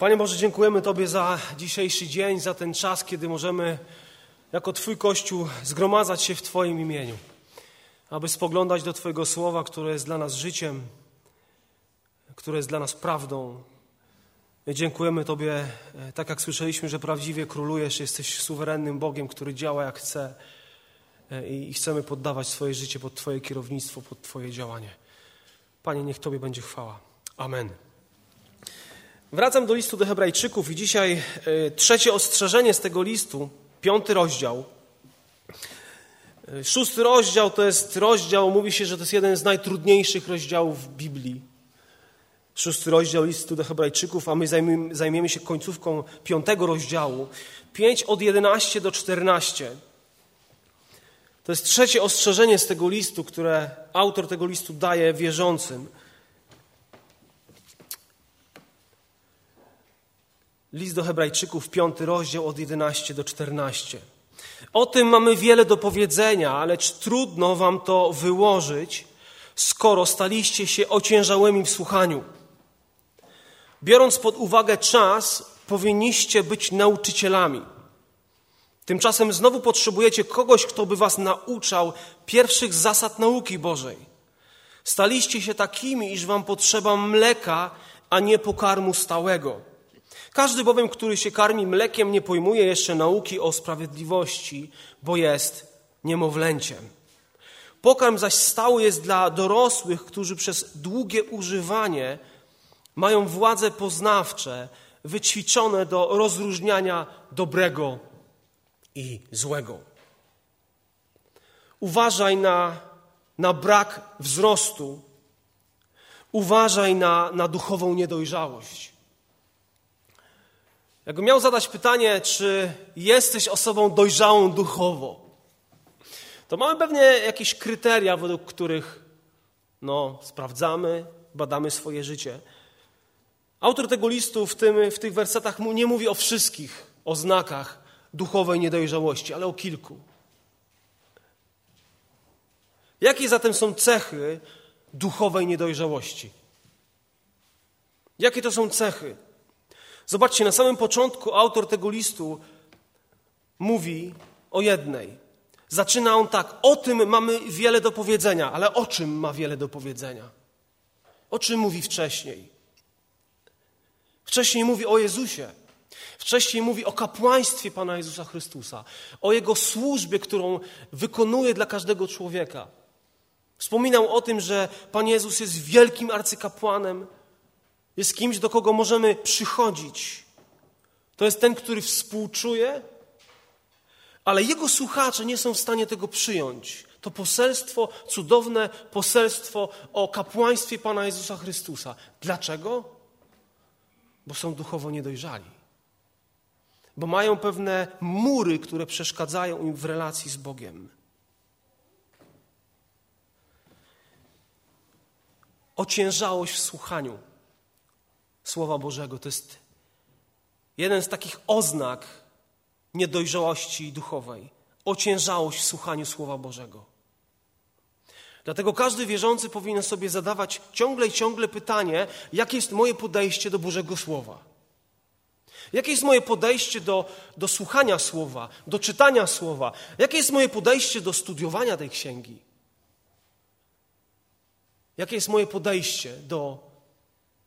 Panie Boże, dziękujemy Tobie za dzisiejszy dzień, za ten czas, kiedy możemy jako Twój Kościół zgromadzać się w Twoim imieniu, aby spoglądać do Twojego słowa, które jest dla nas życiem, które jest dla nas prawdą. Dziękujemy Tobie, e, tak jak słyszeliśmy, że prawdziwie królujesz, jesteś suwerennym Bogiem, który działa jak chce e, i chcemy poddawać swoje życie pod Twoje kierownictwo, pod Twoje działanie. Panie, niech Tobie będzie chwała. Amen. Wracam do listu do Hebrajczyków i dzisiaj y, trzecie ostrzeżenie z tego listu, piąty rozdział. Y, szósty rozdział to jest rozdział, mówi się, że to jest jeden z najtrudniejszych rozdziałów w Biblii. Szósty rozdział listu do Hebrajczyków, a my zajmiemy, się końcówką piątego rozdziału. Pięć od 11 do 14. To jest trzecie ostrzeżenie z tego listu, które autor tego listu daje wierzącym. List do Hebrajczyków, piąty rozdział od 11 do 14. O tym mamy wiele do powiedzenia, ale trudno wam to wyłożyć, skoro staliście się ociężałymi w słuchaniu. Biorąc pod uwagę czas, powinniście być nauczycielami. Tymczasem znowu potrzebujecie kogoś, kto by was nauczał pierwszych zasad nauki Bożej. Staliście się takimi, iż wam potrzeba mleka, a nie pokarmu stałego. Każdy bowiem, który się karmi mlekiem, nie pojmuje jeszcze nauki o sprawiedliwości, bo jest niemowlęciem. Pokarm zaś stały jest dla dorosłych, którzy przez długie używanie mają władze poznawcze, wyćwiczone do rozróżniania dobrego i złego. Uważaj na, na brak wzrostu, uważaj na, na duchową niedojrzałość. Jakbym miał zadać pytanie, czy jesteś osobą dojrzałą duchowo, to mamy pewnie jakieś kryteria, według których no, sprawdzamy, badamy swoje życie. Autor tego listu w, tym, w tych wersetach nie mówi o wszystkich oznakach duchowej niedojrzałości, ale o kilku. Jakie zatem są cechy duchowej niedojrzałości? Jakie to są cechy? Zobaczcie, na samym początku autor tego listu mówi o jednej. Zaczyna on tak: O tym mamy wiele do powiedzenia, ale o czym ma wiele do powiedzenia? O czym mówi wcześniej? Wcześniej mówi o Jezusie. Wcześniej mówi o kapłaństwie Pana Jezusa Chrystusa, o Jego służbie, którą wykonuje dla każdego człowieka. Wspominał o tym, że Pan Jezus jest wielkim arcykapłanem, jest kimś, do kogo możemy przychodzić. To jest ten, który współczuje, ale jego słuchacze nie są w stanie tego przyjąć. To poselstwo, cudowne poselstwo o kapłaństwie Pana Jezusa Chrystusa. Dlaczego? Bo są duchowo niedojrzali. Bo mają pewne mury, które przeszkadzają im w relacji z Bogiem. Ociężałość w słuchaniu. Słowa Bożego. To jest jeden z takich oznak niedojrzałości duchowej. Ociężałość w słuchaniu Słowa Bożego. Dlatego każdy wierzący powinien sobie zadawać ciągle i ciągle pytanie, jakie jest moje podejście do Bożego Słowa. Jakie jest moje podejście do, do słuchania Słowa, do czytania Słowa? Jakie jest moje podejście do studiowania tej księgi? Jakie jest moje podejście do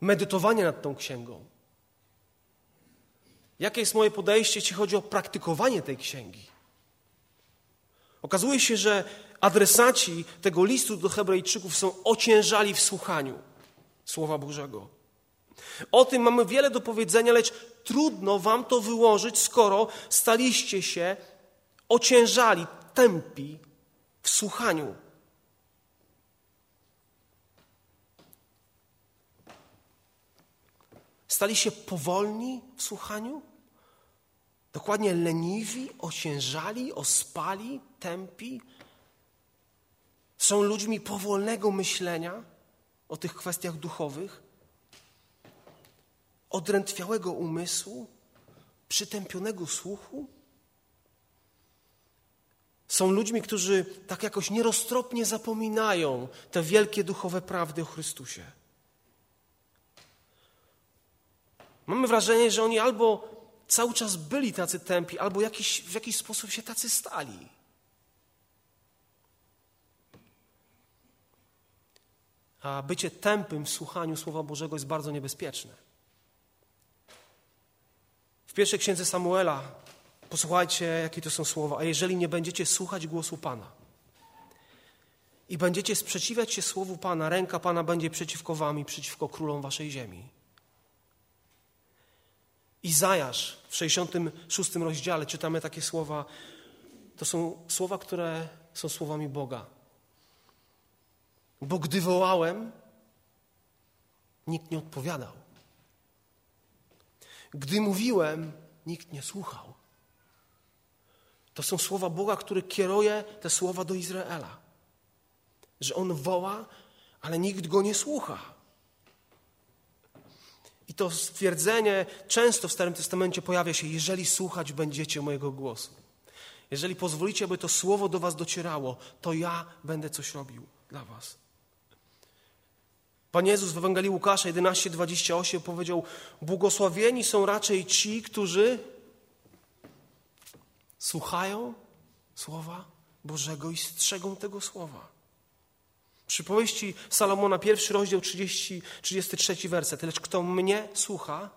medytowanie nad tą księgą? Jakie jest moje podejście, jeśli chodzi o praktykowanie tej księgi? Okazuje się, że adresaci tego listu do Hebrajczyków są ociężali w słuchaniu Słowa Bożego. O tym mamy wiele do powiedzenia, lecz trudno wam to wyłożyć, skoro staliście się ociężali, tępi w słuchaniu Stali się powolni w słuchaniu? Dokładnie leniwi, osiężali, ospali, tępi? Są ludźmi powolnego myślenia o tych kwestiach duchowych? Odrętwiałego umysłu? Przytępionego słuchu? Są ludźmi, którzy tak jakoś nieroztropnie zapominają te wielkie duchowe prawdy o Chrystusie. Mamy wrażenie, że oni albo cały czas byli tacy tępi, albo jakiś, w jakiś sposób się tacy stali. A bycie tępym w słuchaniu Słowa Bożego jest bardzo niebezpieczne. W pierwszej księdze Samuela posłuchajcie, jakie to są słowa. A jeżeli nie będziecie słuchać głosu Pana i będziecie sprzeciwiać się Słowu Pana, ręka Pana będzie przeciwko wam i przeciwko królom waszej ziemi. Izajasz w 66 rozdziale czytamy takie słowa. To są słowa, które są słowami Boga. Bo gdy wołałem, nikt nie odpowiadał. Gdy mówiłem, nikt nie słuchał. To są słowa Boga, który kieruje te słowa do Izraela. Że on woła, ale nikt go nie słucha. I to stwierdzenie często w Starym Testamencie pojawia się: jeżeli słuchać będziecie mojego głosu. Jeżeli pozwolicie, aby to słowo do Was docierało, to ja będę coś robił dla Was. Pan Jezus w Ewangelii Łukasza 11:28 powiedział: Błogosławieni są raczej ci, którzy słuchają słowa Bożego i strzegą tego słowa. Przypowieści Salomona, pierwszy rozdział, 30, 33 werset. Lecz kto mnie słucha,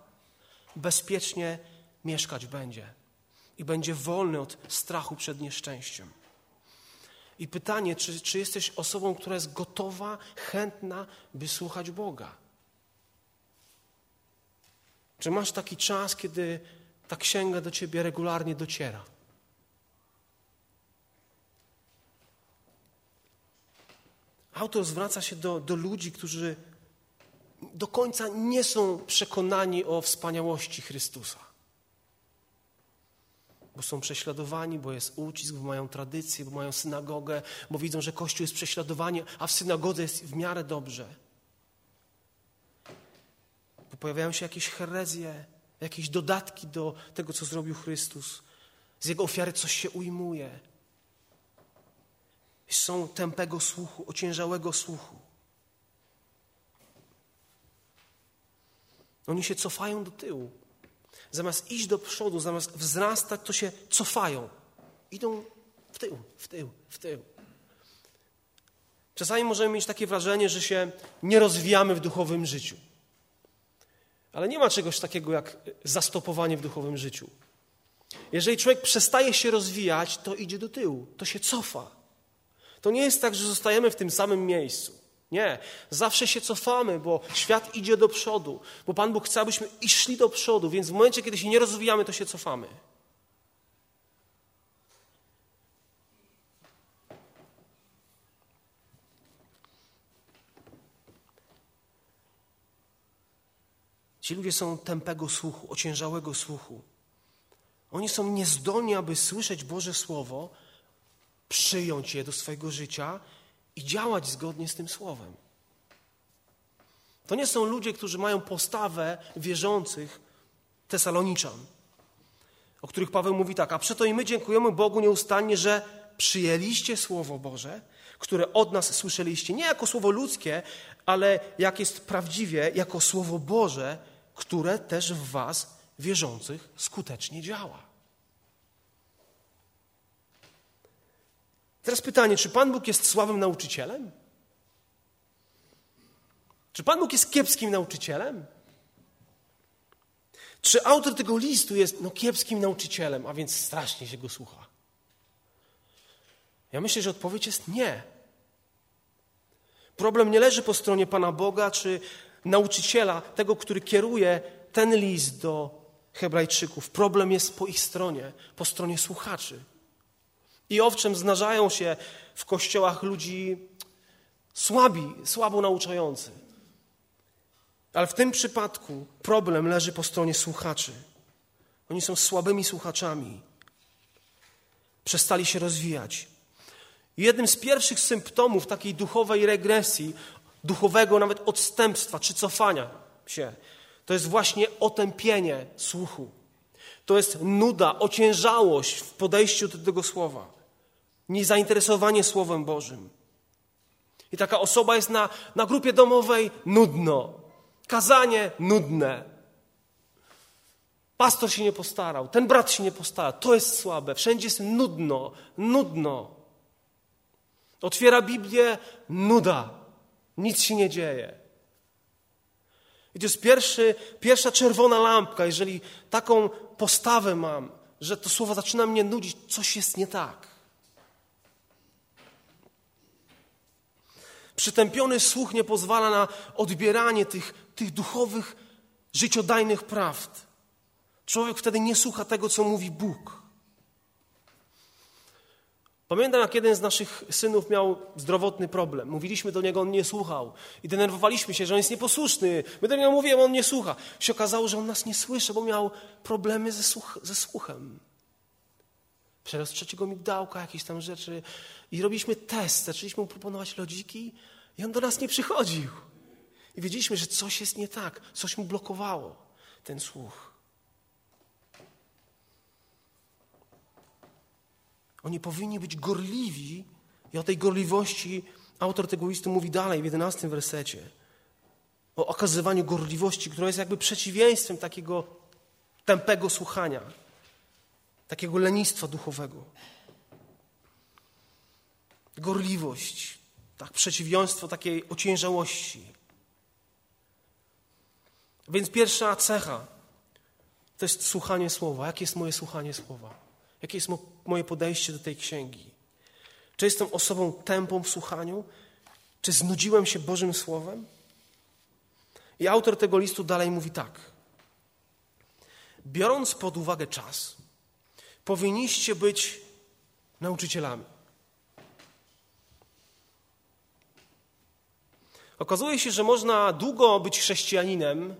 bezpiecznie mieszkać będzie i będzie wolny od strachu przed nieszczęściem. I pytanie, czy, czy jesteś osobą, która jest gotowa, chętna, by słuchać Boga? Czy masz taki czas, kiedy ta księga do ciebie regularnie dociera? Autor zwraca się do, do ludzi, którzy do końca nie są przekonani o wspaniałości Chrystusa bo są prześladowani, bo jest ucisk, bo mają tradycję, bo mają synagogę, bo widzą, że Kościół jest prześladowany, a w synagodze jest w miarę dobrze. Bo pojawiają się jakieś herezje, jakieś dodatki do tego, co zrobił Chrystus. Z Jego ofiary coś się ujmuje. Są tępego słuchu, ociężałego słuchu. Oni się cofają do tyłu. Zamiast iść do przodu, zamiast wzrastać, to się cofają. Idą w tył, w tył, w tył. Czasami możemy mieć takie wrażenie, że się nie rozwijamy w duchowym życiu. Ale nie ma czegoś takiego jak zastopowanie w duchowym życiu. Jeżeli człowiek przestaje się rozwijać, to idzie do tyłu, to się cofa. To nie jest tak, że zostajemy w tym samym miejscu. Nie, zawsze się cofamy, bo świat idzie do przodu, bo Pan Bóg chce, abyśmy szli do przodu, więc w momencie, kiedy się nie rozwijamy, to się cofamy. Ci ludzie są tępego słuchu, ociężałego słuchu. Oni są niezdolni, aby słyszeć Boże Słowo, przyjąć je do swojego życia i działać zgodnie z tym słowem. To nie są ludzie, którzy mają postawę wierzących Tesaloniczan, o których Paweł mówi tak: A przeto i my dziękujemy Bogu nieustannie, że przyjęliście Słowo Boże, które od nas słyszeliście, nie jako słowo ludzkie, ale jak jest prawdziwie, jako Słowo Boże, które też w Was, wierzących, skutecznie działa. Teraz pytanie, czy Pan Bóg jest słabym nauczycielem? Czy Pan Bóg jest kiepskim nauczycielem? Czy autor tego listu jest no, kiepskim nauczycielem, a więc strasznie się go słucha? Ja myślę, że odpowiedź jest nie. Problem nie leży po stronie Pana Boga czy nauczyciela, tego, który kieruje ten list do Hebrajczyków. Problem jest po ich stronie, po stronie słuchaczy. I owszem, znarzają się w kościołach ludzi słabi, słabo nauczający. Ale w tym przypadku problem leży po stronie słuchaczy. Oni są słabymi słuchaczami. Przestali się rozwijać. Jednym z pierwszych symptomów takiej duchowej regresji, duchowego nawet odstępstwa czy cofania się, to jest właśnie otępienie słuchu. To jest nuda, ociężałość w podejściu do tego słowa niezainteresowanie Słowem Bożym. I taka osoba jest na, na grupie domowej nudno. Kazanie nudne. Pastor się nie postarał, ten brat się nie postarał, to jest słabe, wszędzie jest nudno, nudno. Otwiera Biblię, nuda, nic się nie dzieje. I to jest pierwszy, pierwsza czerwona lampka, jeżeli taką postawę mam, że to słowo zaczyna mnie nudzić, coś jest nie tak. Przytępiony słuch nie pozwala na odbieranie tych, tych duchowych, życiodajnych prawd. Człowiek wtedy nie słucha tego, co mówi Bóg. Pamiętam, jak jeden z naszych synów miał zdrowotny problem. Mówiliśmy do niego, on nie słuchał. I denerwowaliśmy się, że on jest nieposłuszny. My do niego mówiłem, on nie słucha. Się okazało, że on nas nie słyszy, bo miał problemy ze, słuch ze słuchem. Przerost trzeciego migdałka, jakieś tam rzeczy. I robiliśmy test, zaczęliśmy mu proponować lodziki i on do nas nie przychodził. I wiedzieliśmy, że coś jest nie tak, coś mu blokowało ten słuch. Oni powinni być gorliwi i o tej gorliwości autor tego listu mówi dalej w jedenastym wersecie. O okazywaniu gorliwości, która jest jakby przeciwieństwem takiego tępego słuchania, takiego lenistwa duchowego. Gorliwość, tak, przeciwieństwo takiej ociężałości. Więc pierwsza cecha to jest słuchanie słowa. Jakie jest moje słuchanie słowa? Jakie jest moje podejście do tej księgi? Czy jestem osobą tępą w słuchaniu? Czy znudziłem się Bożym Słowem? I autor tego listu dalej mówi tak. Biorąc pod uwagę czas, powinniście być nauczycielami. Okazuje się, że można długo być chrześcijaninem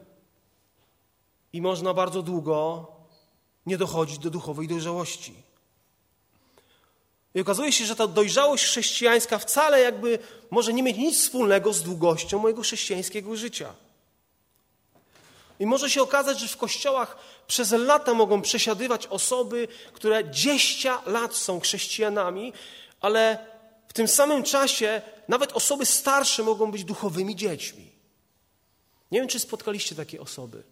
i można bardzo długo nie dochodzić do duchowej dojrzałości. I okazuje się, że ta dojrzałość chrześcijańska wcale jakby może nie mieć nic wspólnego z długością mojego chrześcijańskiego życia. I może się okazać, że w kościołach przez lata mogą przesiadywać osoby, które 10 lat są chrześcijanami, ale w tym samym czasie nawet osoby starsze mogą być duchowymi dziećmi. Nie wiem, czy spotkaliście takie osoby.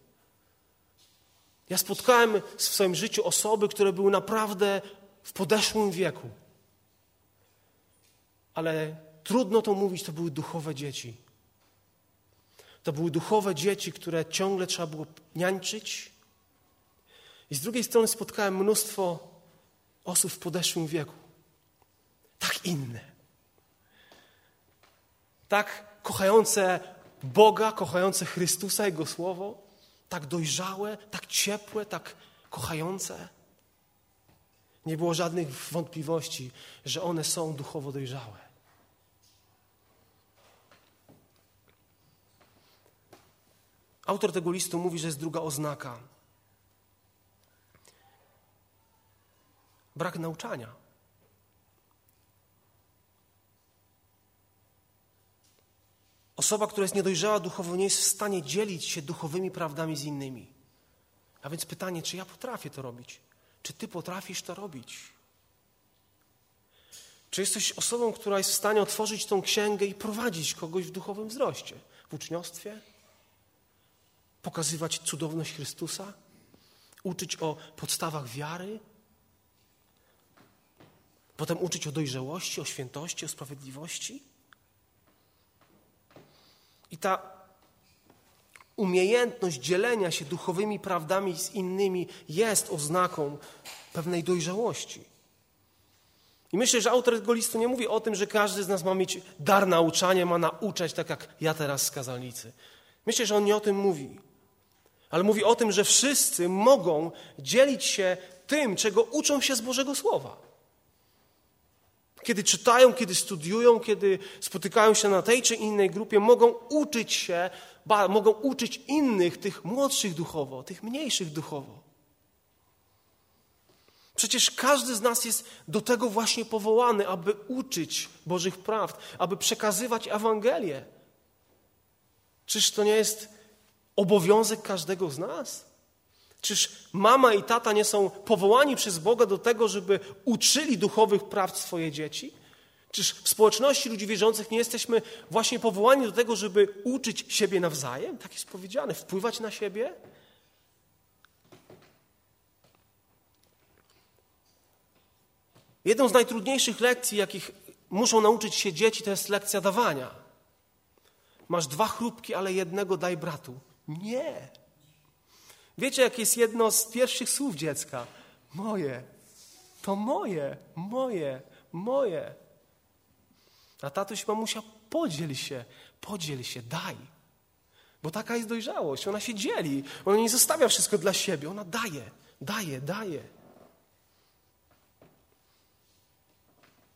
Ja spotkałem w swoim życiu osoby, które były naprawdę w podeszłym wieku. Ale trudno to mówić, to były duchowe dzieci. To były duchowe dzieci, które ciągle trzeba było niańczyć. I z drugiej strony spotkałem mnóstwo osób w podeszłym wieku. Tak inne. Tak kochające Boga, kochające Chrystusa, Jego Słowo tak dojrzałe, tak ciepłe, tak kochające. Nie było żadnych wątpliwości, że one są duchowo dojrzałe. Autor tego listu mówi, że jest druga oznaka. Brak nauczania. Osoba, która jest niedojrzała duchowo, nie jest w stanie dzielić się duchowymi prawdami z innymi. A więc pytanie, czy ja potrafię to robić? Czy ty potrafisz to robić? Czy jesteś osobą, która jest w stanie otworzyć tą księgę i prowadzić kogoś w duchowym wzroście? W uczniostwie? Pokazywać cudowność Chrystusa? Uczyć o podstawach wiary? Potem uczyć o dojrzałości, o świętości, o sprawiedliwości? I ta umiejętność dzielenia się duchowymi prawdami z innymi jest oznaką pewnej dojrzałości. I myślę, że autor tego listu nie mówi o tym, że każdy z nas ma mieć dar nauczania, ma nauczać tak jak ja teraz z kazalnicy. Myślę, że on nie o tym mówi. Ale mówi o tym, że wszyscy mogą dzielić się tym, czego uczą się z Bożego Słowa. Kiedy czytają, kiedy studiują, kiedy spotykają się na tej czy innej grupie, mogą uczyć się, ba, mogą uczyć innych, tych młodszych duchowo, tych mniejszych duchowo. Przecież każdy z nas jest do tego właśnie powołany, aby uczyć Bożych prawd, aby przekazywać Ewangelię. Czyż to nie jest obowiązek każdego z nas? Czyż mama i tata nie są powołani przez Boga do tego, żeby uczyli duchowych praw swoje dzieci? Czyż w społeczności ludzi wierzących nie jesteśmy właśnie powołani do tego, żeby uczyć siebie nawzajem? Tak jest powiedziane, wpływać na siebie? Jedną z najtrudniejszych lekcji, jakich muszą nauczyć się dzieci, to jest lekcja dawania. Masz dwa chrupki, ale jednego daj bratu. Nie. Wiecie, jakie jest jedno z pierwszych słów dziecka? Moje. To moje, moje, moje. A tatuś mamusia, podziel się, podziel się, daj. Bo taka jest dojrzałość, ona się dzieli, ona nie zostawia wszystko dla siebie, ona daje, daje, daje.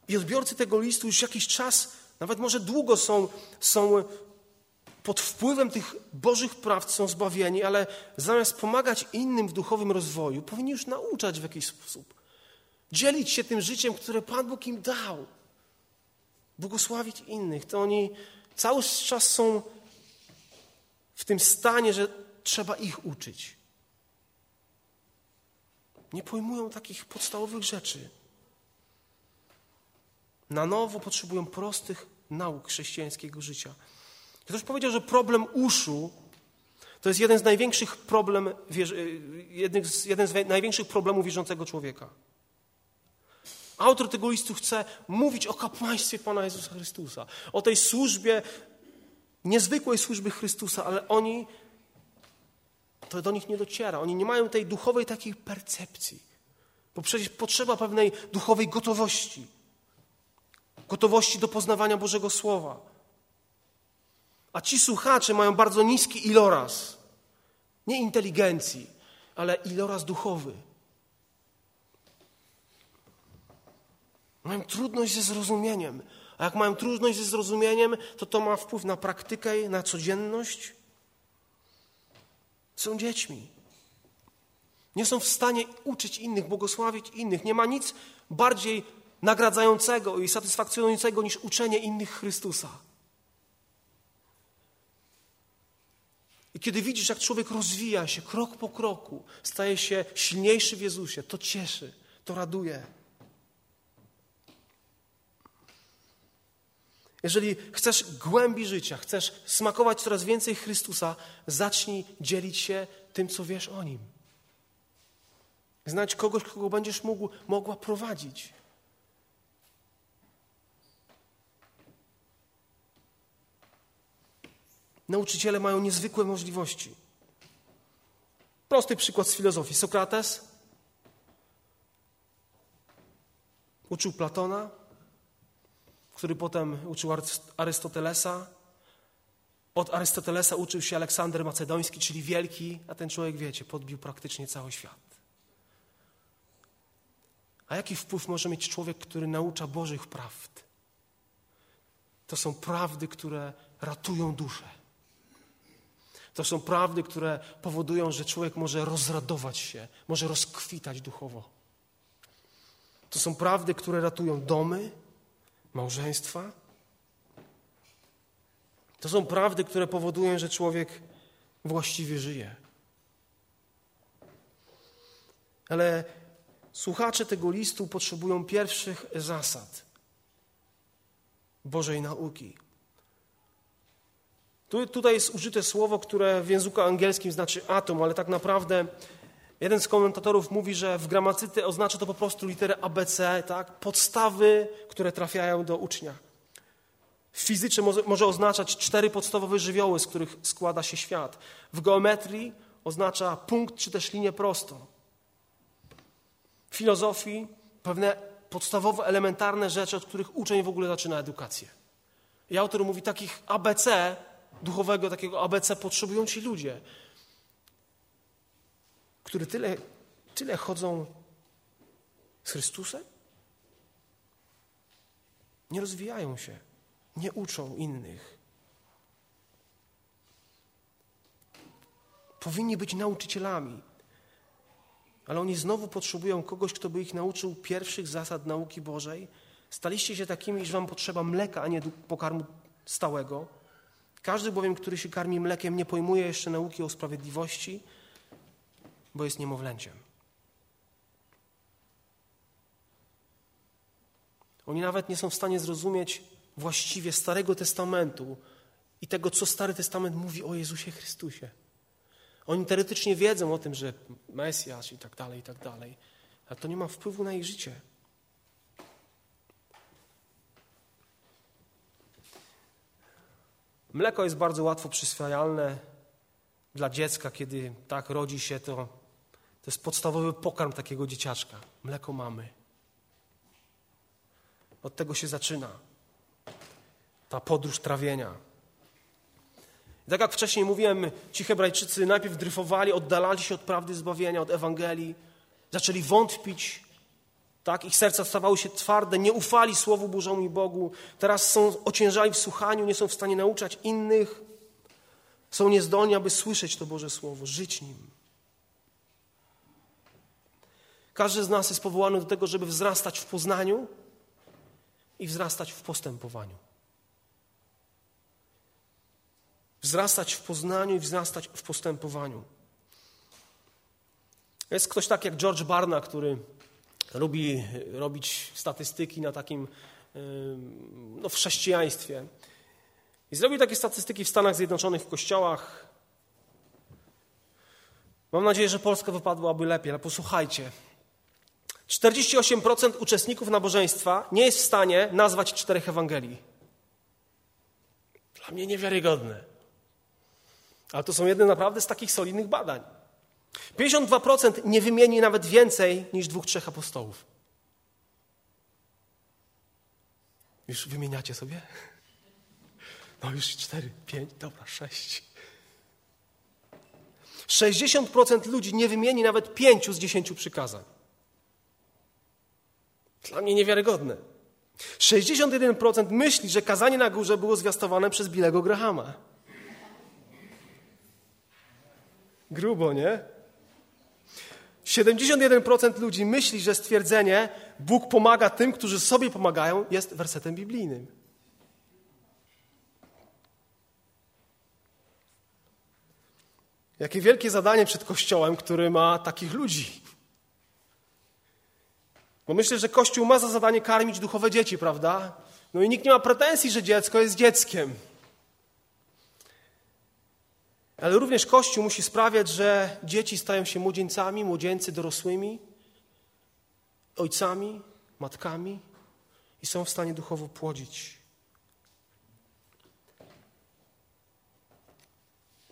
I odbiorcy tego listu już jakiś czas, nawet może długo są, są pod wpływem tych Bożych praw, są zbawieni, ale zamiast pomagać innym w duchowym rozwoju, powinni już nauczać w jakiś sposób. Dzielić się tym życiem, które Pan Bóg im dał. Błogosławić innych. To oni cały czas są w tym stanie, że trzeba ich uczyć. Nie pojmują takich podstawowych rzeczy. Na nowo potrzebują prostych nauk chrześcijańskiego życia. Ktoś powiedział, że problem uszu to jest jeden z największych, problem, jeden z największych problemów wierzącego człowieka. Autor tego listu chce mówić o kapłaństwie Pana Jezusa Chrystusa, o tej służbie, niezwykłej służby Chrystusa, ale oni, to do nich nie dociera. Oni nie mają tej duchowej takiej percepcji, bo przecież potrzeba pewnej duchowej gotowości, gotowości do poznawania Bożego Słowa. A ci słuchacze mają bardzo niski iloraz, nie inteligencji, ale iloraz duchowy. Mają trudność ze zrozumieniem. A jak mają trudność ze zrozumieniem, to to ma wpływ na praktykę, na codzienność. Są dziećmi. Nie są w stanie uczyć innych, błogosławić innych. Nie ma nic bardziej nagradzającego i satysfakcjonującego niż uczenie innych Chrystusa. I kiedy widzisz, jak człowiek rozwija się krok po kroku, staje się silniejszy w Jezusie, to cieszy, to raduje. Jeżeli chcesz głębi życia, chcesz smakować coraz więcej Chrystusa, zacznij dzielić się tym, co wiesz o Nim. Znać kogoś, kogo będziesz mógł, mogła prowadzić. Nauczyciele mają niezwykłe możliwości. Prosty przykład z filozofii. Sokrates uczył Platona, który potem uczył Arystotelesa. Od Arystotelesa uczył się Aleksander Macedoński, czyli wielki, a ten człowiek, wiecie, podbił praktycznie cały świat. A jaki wpływ może mieć człowiek, który naucza Bożych prawd? To są prawdy, które ratują duszę. To są prawdy, które powodują, że człowiek może rozradować się, może rozkwitać duchowo. To są prawdy, które ratują domy, małżeństwa. To są prawdy, które powodują, że człowiek właściwie żyje. Ale słuchacze tego listu potrzebują pierwszych zasad Bożej nauki. Tu, tutaj jest użyte słowo, które w języku angielskim znaczy atom, ale tak naprawdę jeden z komentatorów mówi, że w gramatyce oznacza to po prostu literę ABC, tak? podstawy, które trafiają do ucznia. W fizyce może, może oznaczać cztery podstawowe żywioły, z których składa się świat. W geometrii oznacza punkt czy też linię prostą. W filozofii pewne podstawowe, elementarne rzeczy, od których uczeń w ogóle zaczyna edukację. I autor mówi, takich ABC duchowego, takiego ABC potrzebują ci ludzie, którzy tyle, tyle chodzą z Chrystusem, nie rozwijają się, nie uczą innych. Powinni być nauczycielami, ale oni znowu potrzebują kogoś, kto by ich nauczył pierwszych zasad nauki Bożej. Staliście się takimi, że wam potrzeba mleka, a nie pokarmu stałego. Każdy bowiem, który się karmi mlekiem, nie pojmuje jeszcze nauki o sprawiedliwości, bo jest niemowlęciem. Oni nawet nie są w stanie zrozumieć właściwie Starego Testamentu i tego, co Stary Testament mówi o Jezusie Chrystusie. Oni teoretycznie wiedzą o tym, że Mesjasz i tak dalej, i tak dalej, ale to nie ma wpływu na ich życie. Mleko jest bardzo łatwo przyswajalne dla dziecka, kiedy tak rodzi się, to, to jest podstawowy pokarm takiego dzieciaczka. Mleko mamy. Od tego się zaczyna ta podróż trawienia. I tak jak wcześniej mówiłem, ci Hebrajczycy najpierw dryfowali, oddalali się od prawdy zbawienia, od Ewangelii, zaczęli wątpić, tak? Ich serca stawały się twarde, nie ufali Słowu Bożemu i Bogu. Teraz są ociężali w słuchaniu, nie są w stanie nauczać innych. Są niezdolni, aby słyszeć to Boże Słowo, żyć nim. Każdy z nas jest powołany do tego, żeby wzrastać w poznaniu i wzrastać w postępowaniu. Wzrastać w poznaniu i wzrastać w postępowaniu. Jest ktoś tak jak George Barna, który lubi robić statystyki na takim no, w chrześcijaństwie. I zrobił takie statystyki w Stanach Zjednoczonych, w kościołach. Mam nadzieję, że Polska wypadłaby lepiej, ale posłuchajcie. 48% uczestników nabożeństwa nie jest w stanie nazwać czterech Ewangelii. Dla mnie niewiarygodne. Ale to są jedne naprawdę z takich solidnych badań. 52% nie wymieni nawet więcej niż dwóch, trzech apostołów. Już wymieniacie sobie? No już cztery, pięć, dobra, sześć. 60% ludzi nie wymieni nawet pięciu z dziesięciu przykazań. Dla mnie niewiarygodne. 61% myśli, że kazanie na górze było zwiastowane przez Bilego Grahama. Grubo, nie? 71% ludzi myśli, że stwierdzenie Bóg pomaga tym, którzy sobie pomagają, jest wersetem biblijnym. Jakie wielkie zadanie przed Kościołem, który ma takich ludzi. Bo myślę, że Kościół ma za zadanie karmić duchowe dzieci, prawda? No i nikt nie ma pretensji, że dziecko jest dzieckiem. Ale również Kościół musi sprawiać, że dzieci stają się młodzieńcami, młodzieńcy dorosłymi, ojcami, matkami i są w stanie duchowo płodzić.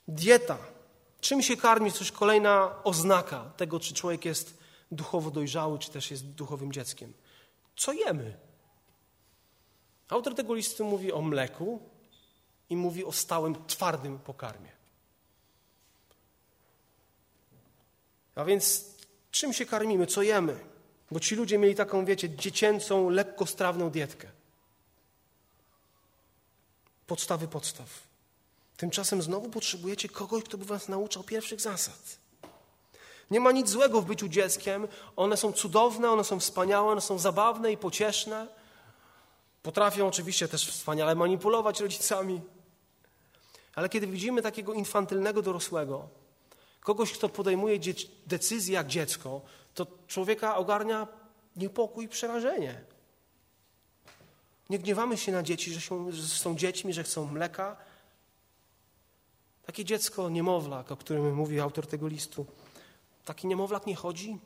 Dieta Czym się karmi, już kolejna oznaka tego, czy człowiek jest duchowo dojrzały, czy też jest duchowym dzieckiem. Co jemy? Autor tego listu mówi o mleku i mówi o stałym, twardym pokarmie. A więc czym się karmimy, co jemy? Bo ci ludzie mieli taką, wiecie, dziecięcą, lekkostrawną dietkę. Podstawy podstaw. Tymczasem znowu potrzebujecie kogoś, kto by was nauczał pierwszych zasad. Nie ma nic złego w byciu dzieckiem. One są cudowne, one są wspaniałe, one są zabawne i pocieszne. Potrafią oczywiście też wspaniale manipulować rodzicami. Ale kiedy widzimy takiego infantylnego dorosłego, kogoś, kto podejmuje decyzję jak dziecko, to człowieka ogarnia niepokój i przerażenie. Nie gniewamy się na dzieci, że są, że są dziećmi, że chcą mleka, takie dziecko, niemowlak, o którym mówi autor tego listu, taki niemowlak nie chodzi,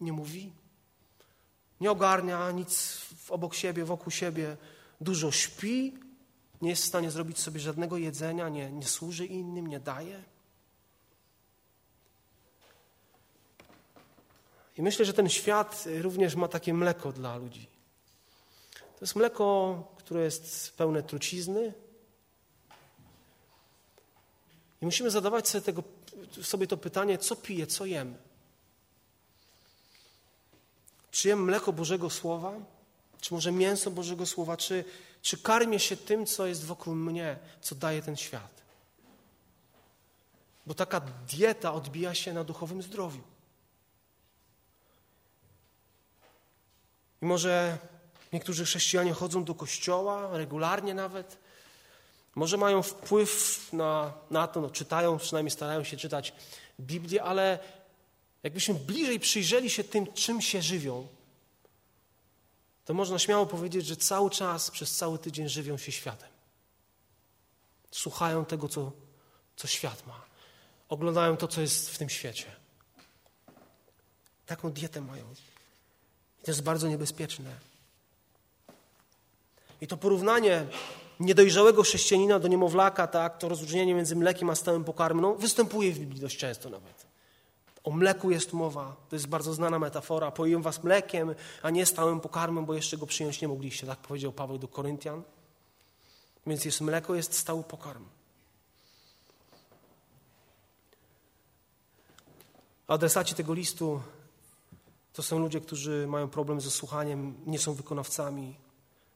nie mówi, nie ogarnia nic obok siebie, wokół siebie, dużo śpi, nie jest w stanie zrobić sobie żadnego jedzenia, nie, nie służy innym, nie daje. I myślę, że ten świat również ma takie mleko dla ludzi. To jest mleko, które jest pełne trucizny, i musimy zadawać sobie, tego, sobie to pytanie, co piję, co jem. Czy jem mleko Bożego Słowa? Czy może mięso Bożego Słowa? Czy, czy karmię się tym, co jest wokół mnie, co daje ten świat? Bo taka dieta odbija się na duchowym zdrowiu. I może niektórzy chrześcijanie chodzą do kościoła regularnie nawet, może mają wpływ na, na to, no, czytają, przynajmniej starają się czytać Biblię, ale jakbyśmy bliżej przyjrzeli się tym, czym się żywią, to można śmiało powiedzieć, że cały czas, przez cały tydzień żywią się światem. Słuchają tego, co, co świat ma. Oglądają to, co jest w tym świecie. Taką dietę mają. To jest bardzo niebezpieczne. I to porównanie niedojrzałego chrześcijanina do niemowlaka, tak, to rozróżnienie między mlekiem a stałym pokarmem, no, występuje w Biblii dość często nawet. O mleku jest mowa, to jest bardzo znana metafora. Pojem was mlekiem, a nie stałym pokarmem, bo jeszcze go przyjąć nie mogliście, tak powiedział Paweł do Koryntian. Więc jest mleko, jest stały pokarm. Adresaci tego listu to są ludzie, którzy mają problem ze słuchaniem, nie są wykonawcami,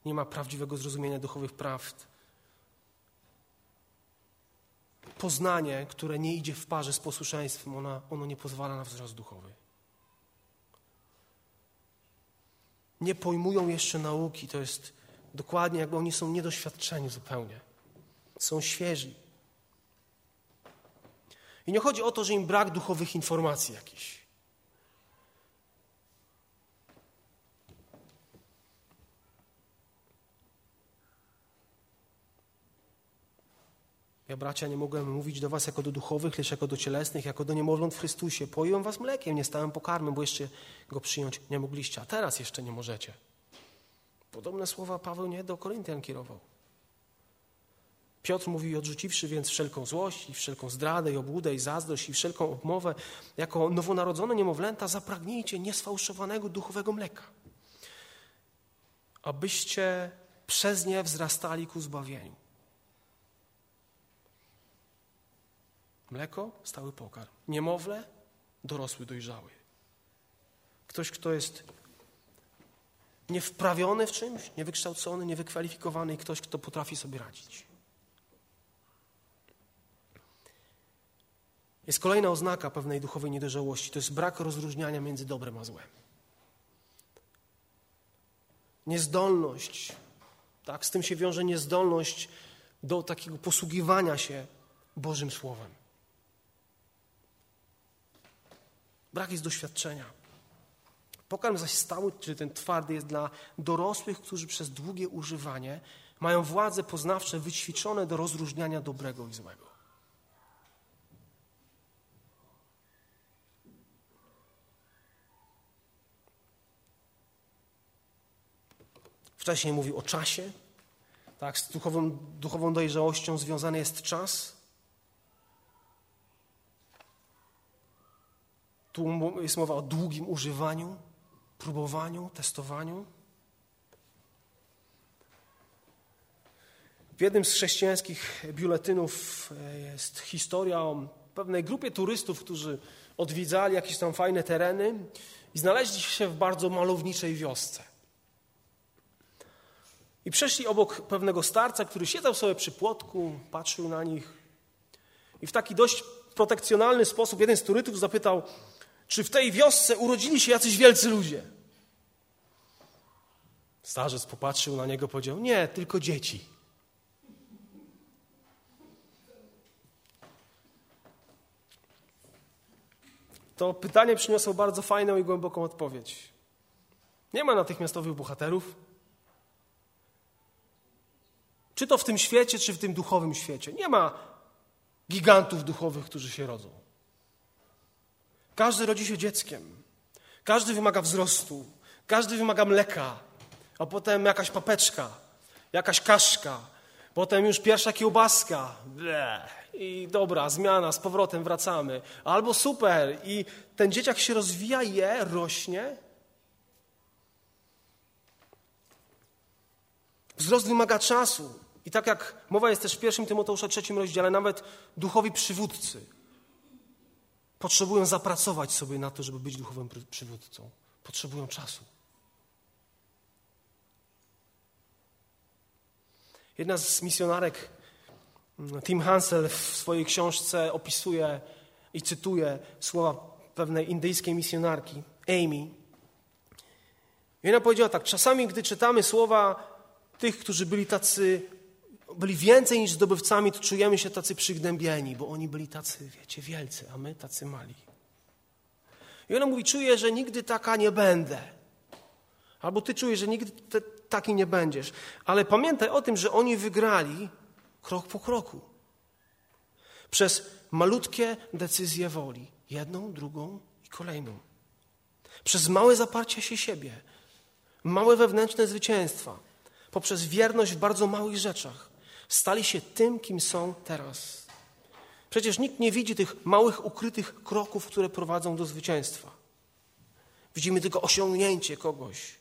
nie ma prawdziwego zrozumienia duchowych prawd. Poznanie, które nie idzie w parze z posłuszeństwem, ono, ono nie pozwala na wzrost duchowy. Nie pojmują jeszcze nauki, to jest dokładnie jakby oni są niedoświadczeni zupełnie. Są świeżi. I nie chodzi o to, że im brak duchowych informacji jakichś. Ja, bracia, nie mogłem mówić do was jako do duchowych, lecz jako do cielesnych, jako do niemowląt w Chrystusie. Poiłem was mlekiem, nie stałem pokarmem, bo jeszcze go przyjąć nie mogliście, a teraz jeszcze nie możecie. Podobne słowa Paweł nie do Koryntian kierował. Piotr mówi, odrzuciwszy więc wszelką złość i wszelką zdradę i obłudę i zazdrość i wszelką obmowę, jako nowonarodzone niemowlęta zapragnijcie niesfałszowanego duchowego mleka, abyście przez nie wzrastali ku zbawieniu. Mleko, stały pokarm. Niemowlę, dorosły, dojrzały. Ktoś, kto jest niewprawiony w czymś, niewykształcony, niewykwalifikowany i ktoś, kto potrafi sobie radzić. Jest kolejna oznaka pewnej duchowej niedojrzałości. To jest brak rozróżniania między dobrem a złem. Niezdolność, tak, z tym się wiąże niezdolność do takiego posługiwania się Bożym Słowem. Brak jest doświadczenia. Pokarm zaś stały, czy ten twardy, jest dla dorosłych, którzy przez długie używanie mają władze poznawcze wyćwiczone do rozróżniania dobrego i złego. Wcześniej mówił o czasie. Tak, z duchową, duchową dojrzałością związany jest czas. Tu jest mowa o długim używaniu, próbowaniu, testowaniu. W jednym z chrześcijańskich biuletynów e, jest historia o pewnej grupie turystów, którzy odwiedzali jakieś tam fajne tereny i znaleźli się w bardzo malowniczej wiosce. I przeszli obok pewnego starca, który siedział sobie przy płotku, patrzył na nich. I w taki dość protekcjonalny sposób jeden z turystów zapytał, czy w tej wiosce urodzili się jacyś wielcy ludzie? Starzec popatrzył na niego powiedział: Nie, tylko dzieci. To pytanie przyniosło bardzo fajną i głęboką odpowiedź. Nie ma natychmiastowych bohaterów. Czy to w tym świecie, czy w tym duchowym świecie. Nie ma gigantów duchowych, którzy się rodzą. Każdy rodzi się dzieckiem. Każdy wymaga wzrostu. Każdy wymaga mleka. A potem jakaś papeczka, jakaś kaszka. Potem już pierwsza kiełbaska. Bleh. I dobra, zmiana, z powrotem wracamy. Albo super. I ten dzieciak się rozwija, je, rośnie. Wzrost wymaga czasu. I tak jak mowa jest też w pierwszym Tymoteusza trzecim rozdziale, nawet duchowi przywódcy potrzebują zapracować sobie na to, żeby być duchowym przywódcą. Potrzebują czasu. Jedna z misjonarek, mm, Tim Hansel, w swojej książce opisuje i cytuje słowa pewnej indyjskiej misjonarki, Amy. I ona powiedziała tak: Czasami, gdy czytamy słowa tych, którzy byli tacy byli więcej niż zdobywcami, to czujemy się tacy przygnębieni, bo oni byli tacy, wiecie, wielcy, a my tacy mali. I ona mówi, czuję, że nigdy taka nie będę. Albo ty czujesz, że nigdy te, taki nie będziesz. Ale pamiętaj o tym, że oni wygrali krok po kroku. Przez malutkie decyzje woli. Jedną, drugą i kolejną. Przez małe zaparcie się siebie. Małe wewnętrzne zwycięstwa. Poprzez wierność w bardzo małych rzeczach Stali się tym, kim są teraz. Przecież nikt nie widzi tych małych, ukrytych kroków, które prowadzą do zwycięstwa. Widzimy tylko osiągnięcie kogoś.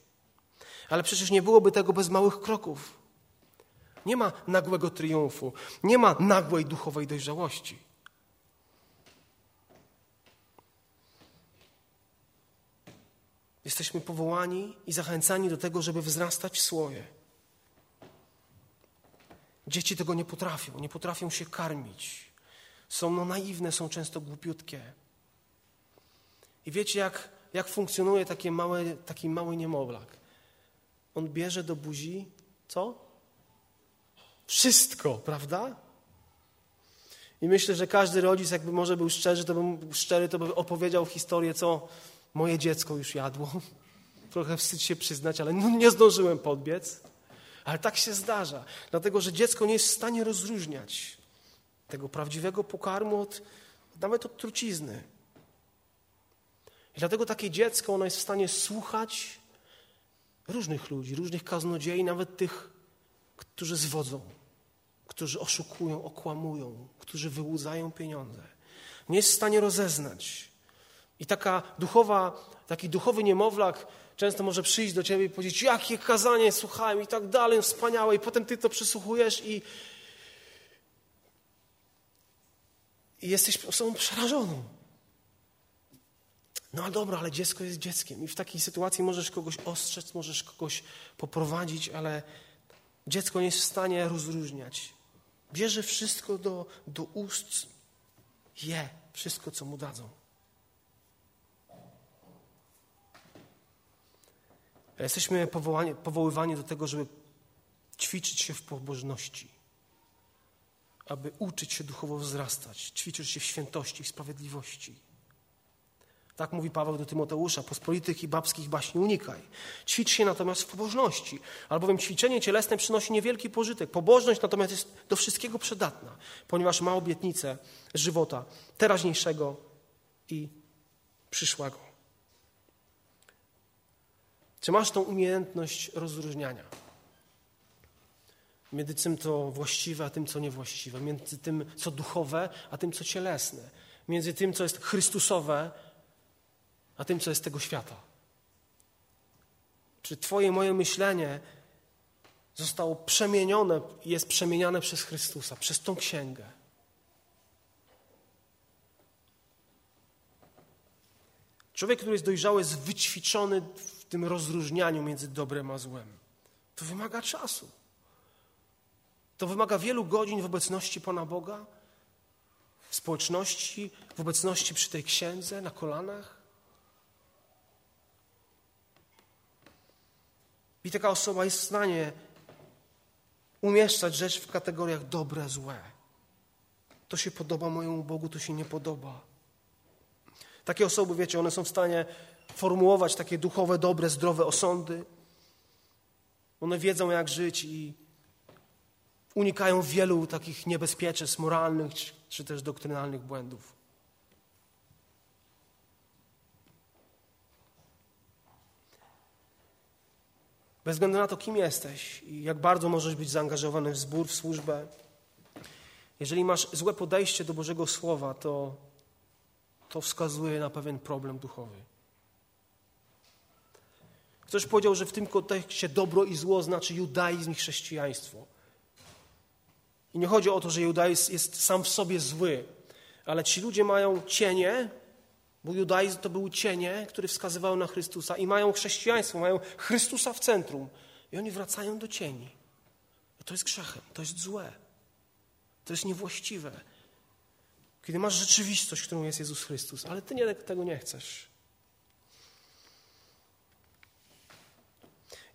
Ale przecież nie byłoby tego bez małych kroków. Nie ma nagłego triumfu, nie ma nagłej duchowej dojrzałości. Jesteśmy powołani i zachęcani do tego, żeby wzrastać w słowie. Dzieci tego nie potrafią, nie potrafią się karmić. Są no naiwne, są często głupiutkie. I wiecie, jak, jak funkcjonuje takie małe, taki mały niemowlak? On bierze do buzi co? Wszystko, prawda? I myślę, że każdy rodzic, jakby może był szczery, to by, szczery, to by opowiedział historię, co moje dziecko już jadło. Trochę wstyd się przyznać, ale no nie zdążyłem podbiec. Ale tak się zdarza, dlatego że dziecko nie jest w stanie rozróżniać tego prawdziwego pokarmu od, nawet od trucizny. I dlatego takie dziecko, ono jest w stanie słuchać różnych ludzi, różnych kaznodziei, nawet tych, którzy zwodzą, którzy oszukują, okłamują, którzy wyłudzają pieniądze. Nie jest w stanie rozeznać. I taka duchowa, taki duchowy niemowlak często może przyjść do ciebie i powiedzieć, jakie kazanie słuchałem i tak dalej, wspaniałe, i potem ty to przysłuchujesz i, i jesteś osobą przerażoną. No dobra, ale dziecko jest dzieckiem i w takiej sytuacji możesz kogoś ostrzec, możesz kogoś poprowadzić, ale dziecko nie jest w stanie rozróżniać. Bierze wszystko do, do ust, je wszystko, co mu dadzą. Jesteśmy powoływani do tego, żeby ćwiczyć się w pobożności, aby uczyć się duchowo wzrastać, ćwiczyć się w świętości, w sprawiedliwości. Tak mówi Paweł do Tymoteusza, pospolitych i babskich baśni unikaj. Ćwicz się natomiast w pobożności, albowiem ćwiczenie cielesne przynosi niewielki pożytek. Pobożność natomiast jest do wszystkiego przydatna, ponieważ ma obietnicę żywota teraźniejszego i przyszłego. Czy masz tą umiejętność rozróżniania? Między tym, co właściwe, a tym, co niewłaściwe. Między tym, co duchowe, a tym, co cielesne. Między tym, co jest Chrystusowe, a tym, co jest tego świata. Czy Twoje moje myślenie zostało przemienione, jest przemieniane przez Chrystusa, przez tą księgę? Człowiek, który jest dojrzały, jest wyćwiczony tym rozróżnianiu między dobrem a złem. To wymaga czasu. To wymaga wielu godzin w obecności Pana Boga, w społeczności, w obecności przy tej księdze, na kolanach. I taka osoba jest w stanie umieszczać rzecz w kategoriach dobre, złe. To się podoba mojemu Bogu, to się nie podoba. Takie osoby, wiecie, one są w stanie formułować takie duchowe, dobre, zdrowe osądy. One wiedzą, jak żyć i unikają wielu takich niebezpieczeństw moralnych czy też doktrynalnych błędów. Bez względu na to, kim jesteś i jak bardzo możesz być zaangażowany w zbór, w służbę, jeżeli masz złe podejście do Bożego Słowa, to, to wskazuje na pewien problem duchowy. Ktoś powiedział, że w tym kontekście dobro i zło znaczy judaizm i chrześcijaństwo. I nie chodzi o to, że judaizm jest sam w sobie zły, ale ci ludzie mają cienie, bo judaizm to były cienie, które wskazywały na Chrystusa i mają chrześcijaństwo, mają Chrystusa w centrum. I oni wracają do cieni. To jest grzechem, to jest złe, to jest niewłaściwe. Kiedy masz rzeczywistość, którą jest Jezus Chrystus, ale ty nie, tego nie chcesz.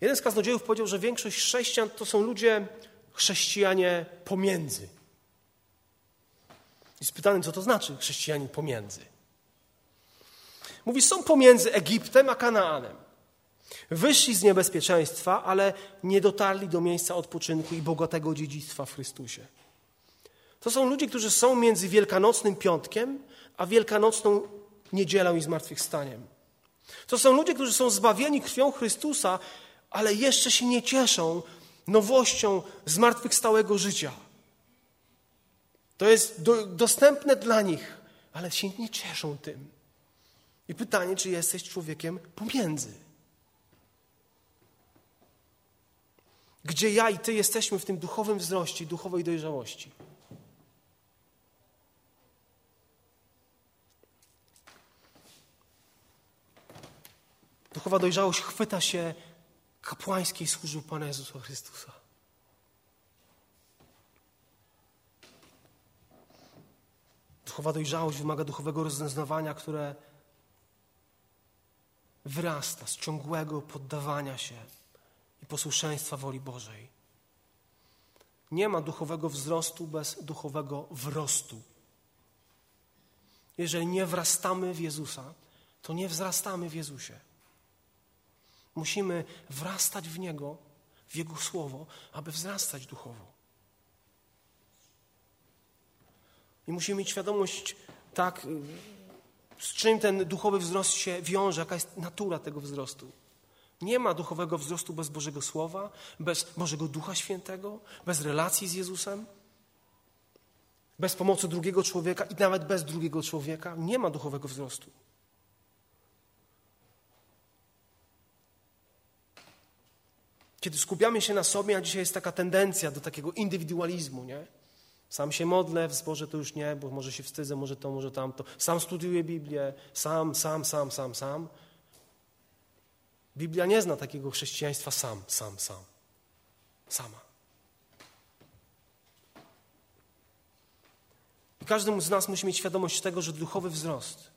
Jeden z kaznodziejów powiedział, że większość chrześcijan to są ludzie chrześcijanie pomiędzy. I spytany, co to znaczy chrześcijanin pomiędzy. Mówi, są pomiędzy Egiptem a Kanaanem. Wyszli z niebezpieczeństwa, ale nie dotarli do miejsca odpoczynku i bogatego dziedzictwa w Chrystusie. To są ludzie, którzy są między Wielkanocnym Piątkiem a Wielkanocną Niedzielą i Zmartwychwstaniem. To są ludzie, którzy są zbawieni krwią Chrystusa, ale jeszcze się nie cieszą nowością zmartwychwstałego życia. To jest do, dostępne dla nich, ale się nie cieszą tym. I pytanie, czy jesteś człowiekiem pomiędzy. Gdzie ja i ty jesteśmy w tym duchowym wzroście, duchowej dojrzałości. Duchowa dojrzałość chwyta się kapłańskiej służby Pana Jezusa Chrystusa. Duchowa dojrzałość wymaga duchowego rozeznawania, które wyrasta z ciągłego poddawania się i posłuszeństwa woli Bożej. Nie ma duchowego wzrostu bez duchowego wrostu. Jeżeli nie wrastamy w Jezusa, to nie wzrastamy w Jezusie. Musimy wrastać w Niego, w Jego Słowo, aby wzrastać duchowo. I musimy mieć świadomość, tak, z czym ten duchowy wzrost się wiąże, jaka jest natura tego wzrostu. Nie ma duchowego wzrostu bez Bożego Słowa, bez Bożego Ducha Świętego, bez relacji z Jezusem, bez pomocy drugiego człowieka i nawet bez drugiego człowieka. Nie ma duchowego wzrostu. Kiedy skupiamy się na sobie, a dzisiaj jest taka tendencja do takiego indywidualizmu, nie? Sam się modlę, w zborze to już nie, bo może się wstydzę, może to, może tamto. Sam studiuję Biblię, sam, sam, sam, sam, sam. Biblia nie zna takiego chrześcijaństwa sam, sam, sam. Sama. I każdy z nas musi mieć świadomość tego, że duchowy wzrost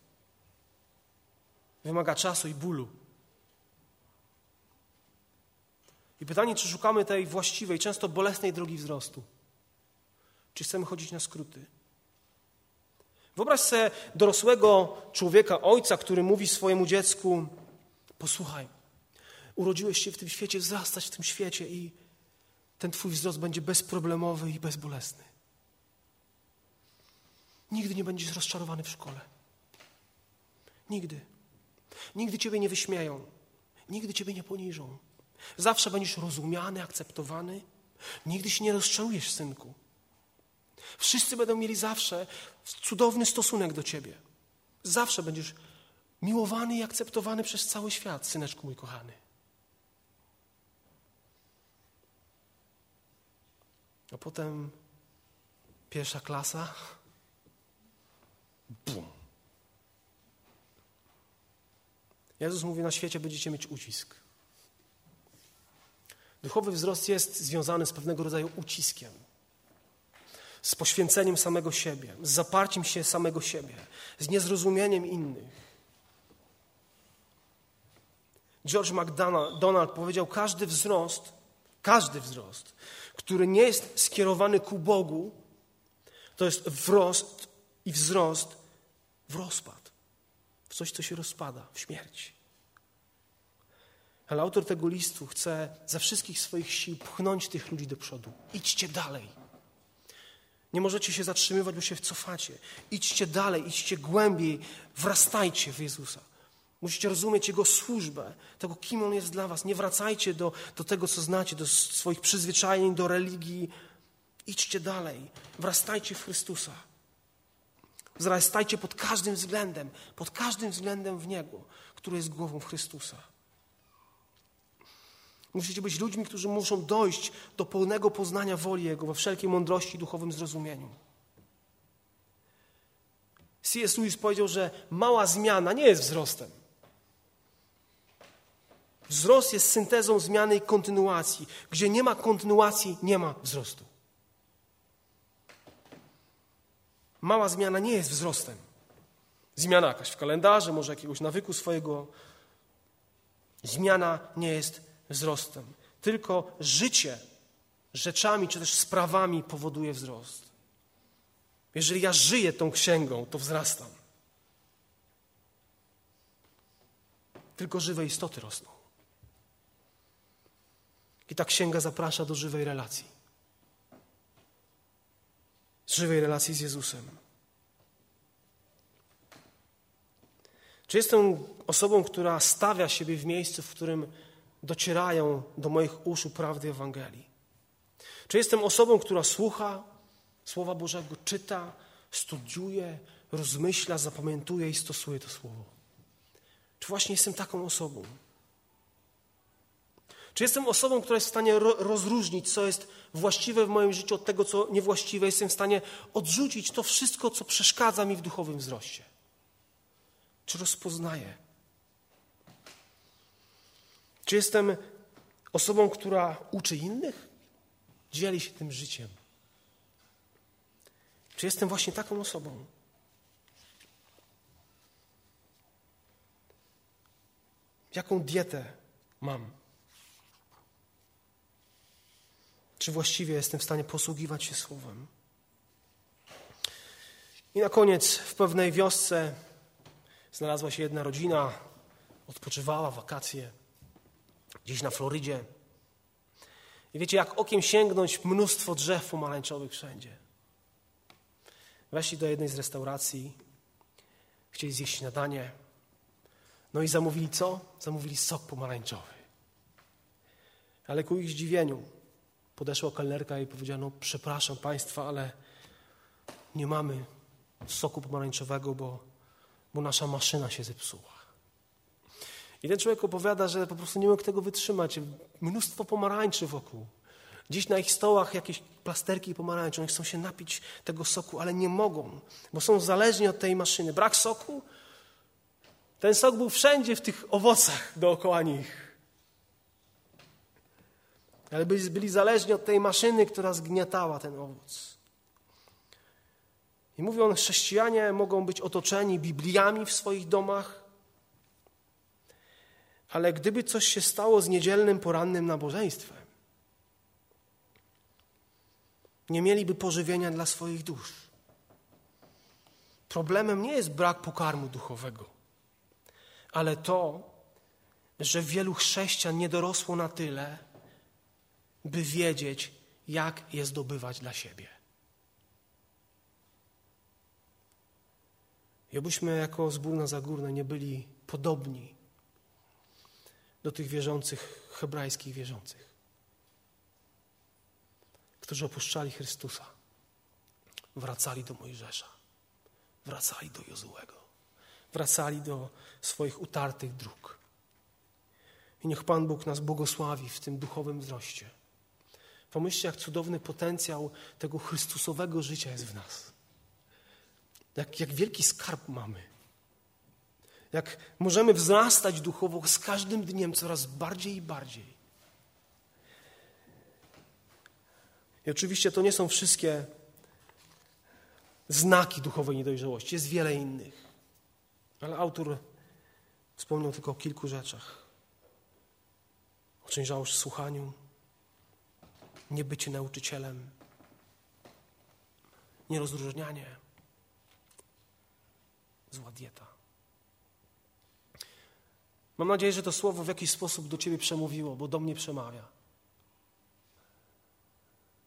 wymaga czasu i bólu. I pytanie, czy szukamy tej właściwej, często bolesnej drogi wzrostu? Czy chcemy chodzić na skróty? Wyobraź sobie dorosłego człowieka, ojca, który mówi swojemu dziecku: Posłuchaj, urodziłeś się w tym świecie, wzrastać w tym świecie i ten twój wzrost będzie bezproblemowy i bezbolesny. Nigdy nie będziesz rozczarowany w szkole. Nigdy. Nigdy ciebie nie wyśmieją. Nigdy ciebie nie poniżą. Zawsze będziesz rozumiany, akceptowany. Nigdy się nie rozczarujesz, synku. Wszyscy będą mieli zawsze cudowny stosunek do ciebie. Zawsze będziesz miłowany i akceptowany przez cały świat, syneczku mój kochany. A potem pierwsza klasa. Bum. Jezus mówi, na świecie będziecie mieć ucisk. Duchowy wzrost jest związany z pewnego rodzaju uciskiem z poświęceniem samego siebie, z zaparciem się samego siebie, z niezrozumieniem innych. George MacDonald powiedział: Każdy wzrost, każdy wzrost, który nie jest skierowany ku Bogu, to jest wzrost i wzrost w rozpad, w coś, co się rozpada, w śmierć. Ale autor tego listu chce ze wszystkich swoich sił pchnąć tych ludzi do przodu. Idźcie dalej. Nie możecie się zatrzymywać, bo się cofacie. Idźcie dalej, idźcie głębiej, wrastajcie w Jezusa. Musicie rozumieć Jego służbę, tego, kim On jest dla Was. Nie wracajcie do, do tego, co znacie, do swoich przyzwyczajeń, do religii. Idźcie dalej, wrastajcie w Chrystusa. Wzrastajcie pod każdym względem, pod każdym względem w Niego, który jest głową Chrystusa. Musicie być ludźmi, którzy muszą dojść do pełnego poznania woli Jego we wszelkiej mądrości i duchowym zrozumieniu. C.S. Lewis powiedział, że mała zmiana nie jest wzrostem. Wzrost jest syntezą zmiany i kontynuacji. Gdzie nie ma kontynuacji, nie ma wzrostu. Mała zmiana nie jest wzrostem. Zmiana jakaś w kalendarze, może jakiegoś nawyku swojego. Zmiana nie jest wzrostem. Tylko życie rzeczami czy też sprawami powoduje wzrost. Jeżeli ja żyję tą księgą, to wzrastam. Tylko żywe istoty rosną. I ta księga zaprasza do żywej relacji. Żywej relacji z Jezusem. Czy jestem osobą, która stawia siebie w miejscu, w którym docierają do moich uszu prawdy Ewangelii? Czy jestem osobą, która słucha, Słowa Bożego czyta, studiuje, rozmyśla, zapamiętuje i stosuje to słowo? Czy właśnie jestem taką osobą? Czy jestem osobą, która jest w stanie ro rozróżnić, co jest właściwe w moim życiu od tego, co niewłaściwe? Jestem w stanie odrzucić to wszystko, co przeszkadza mi w duchowym wzroście? Czy rozpoznaję? Czy jestem osobą, która uczy innych? Dzieli się tym życiem? Czy jestem właśnie taką osobą? Jaką dietę mam? Czy właściwie jestem w stanie posługiwać się słowem? I na koniec w pewnej wiosce znalazła się jedna rodzina, odpoczywała, wakacje, gdzieś na Florydzie. I wiecie, jak okiem sięgnąć, mnóstwo drzew pomarańczowych wszędzie. Weszli do jednej z restauracji, chcieli zjeść śniadanie. No i zamówili co? Zamówili sok pomarańczowy. Ale ku ich zdziwieniu podeszła kelnerka i powiedziała, no przepraszam Państwa, ale nie mamy soku pomarańczowego, bo, bo nasza maszyna się zepsuła. I ten człowiek opowiada, że po prostu nie mógł tego wytrzymać. Mnóstwo pomarańczy wokół. Dziś na ich stołach jakieś plasterki pomarańcze. Oni chcą się napić tego soku, ale nie mogą, bo są zależni od tej maszyny. Brak soku? Ten sok był wszędzie w tych owocach dookoła nich. Ale byli, byli zależni od tej maszyny, która zgniatała ten owoc. I mówi on, chrześcijanie mogą być otoczeni Bibliami w swoich domach, ale gdyby coś się stało z niedzielnym porannym nabożeństwem, nie mieliby pożywienia dla swoich dusz. Problemem nie jest brak pokarmu duchowego, ale to, że wielu chrześcijan nie dorosło na tyle, by wiedzieć, jak je zdobywać dla siebie. I jako zbór na Zagórne nie byli podobni do tych wierzących, hebrajskich wierzących, którzy opuszczali Chrystusa, wracali do Mojżesza, wracali do Jozułego, wracali do swoich utartych dróg. I niech Pan Bóg nas błogosławi w tym duchowym wzroście. Pomyślcie, jak cudowny potencjał tego Chrystusowego życia jest w nas. Jak, jak wielki skarb mamy. Jak możemy wzrastać duchowo z każdym dniem coraz bardziej i bardziej. I oczywiście to nie są wszystkie znaki duchowej niedojrzałości. Jest wiele innych. Ale autor wspomniał tylko o kilku rzeczach. O słuchaniu, niebycie nauczycielem, nierozróżnianie, zła dieta. Mam nadzieję, że to słowo w jakiś sposób do Ciebie przemówiło, bo do mnie przemawia.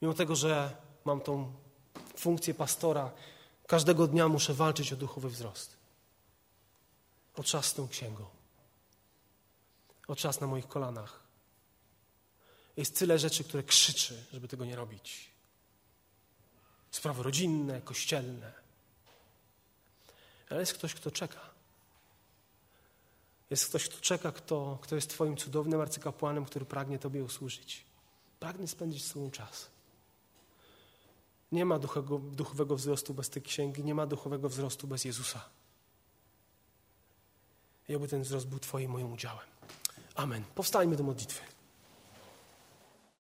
Mimo tego, że mam tą funkcję pastora, każdego dnia muszę walczyć o duchowy wzrost. O czas z tą księgą. O czas na moich kolanach. Jest tyle rzeczy, które krzyczy, żeby tego nie robić. Sprawy rodzinne, kościelne. Ale jest ktoś, kto czeka. Jest ktoś, kto czeka, kto, kto jest Twoim cudownym arcykapłanem, który pragnie Tobie usłużyć. Pragnie spędzić z Tobą czas. Nie ma duchowego, wzrostu bez tej księgi, nie ma duchowego wzrostu bez Jezusa. I oby ten wzrost był Twoim moim udziałem. Amen. Powstańmy do modlitwy.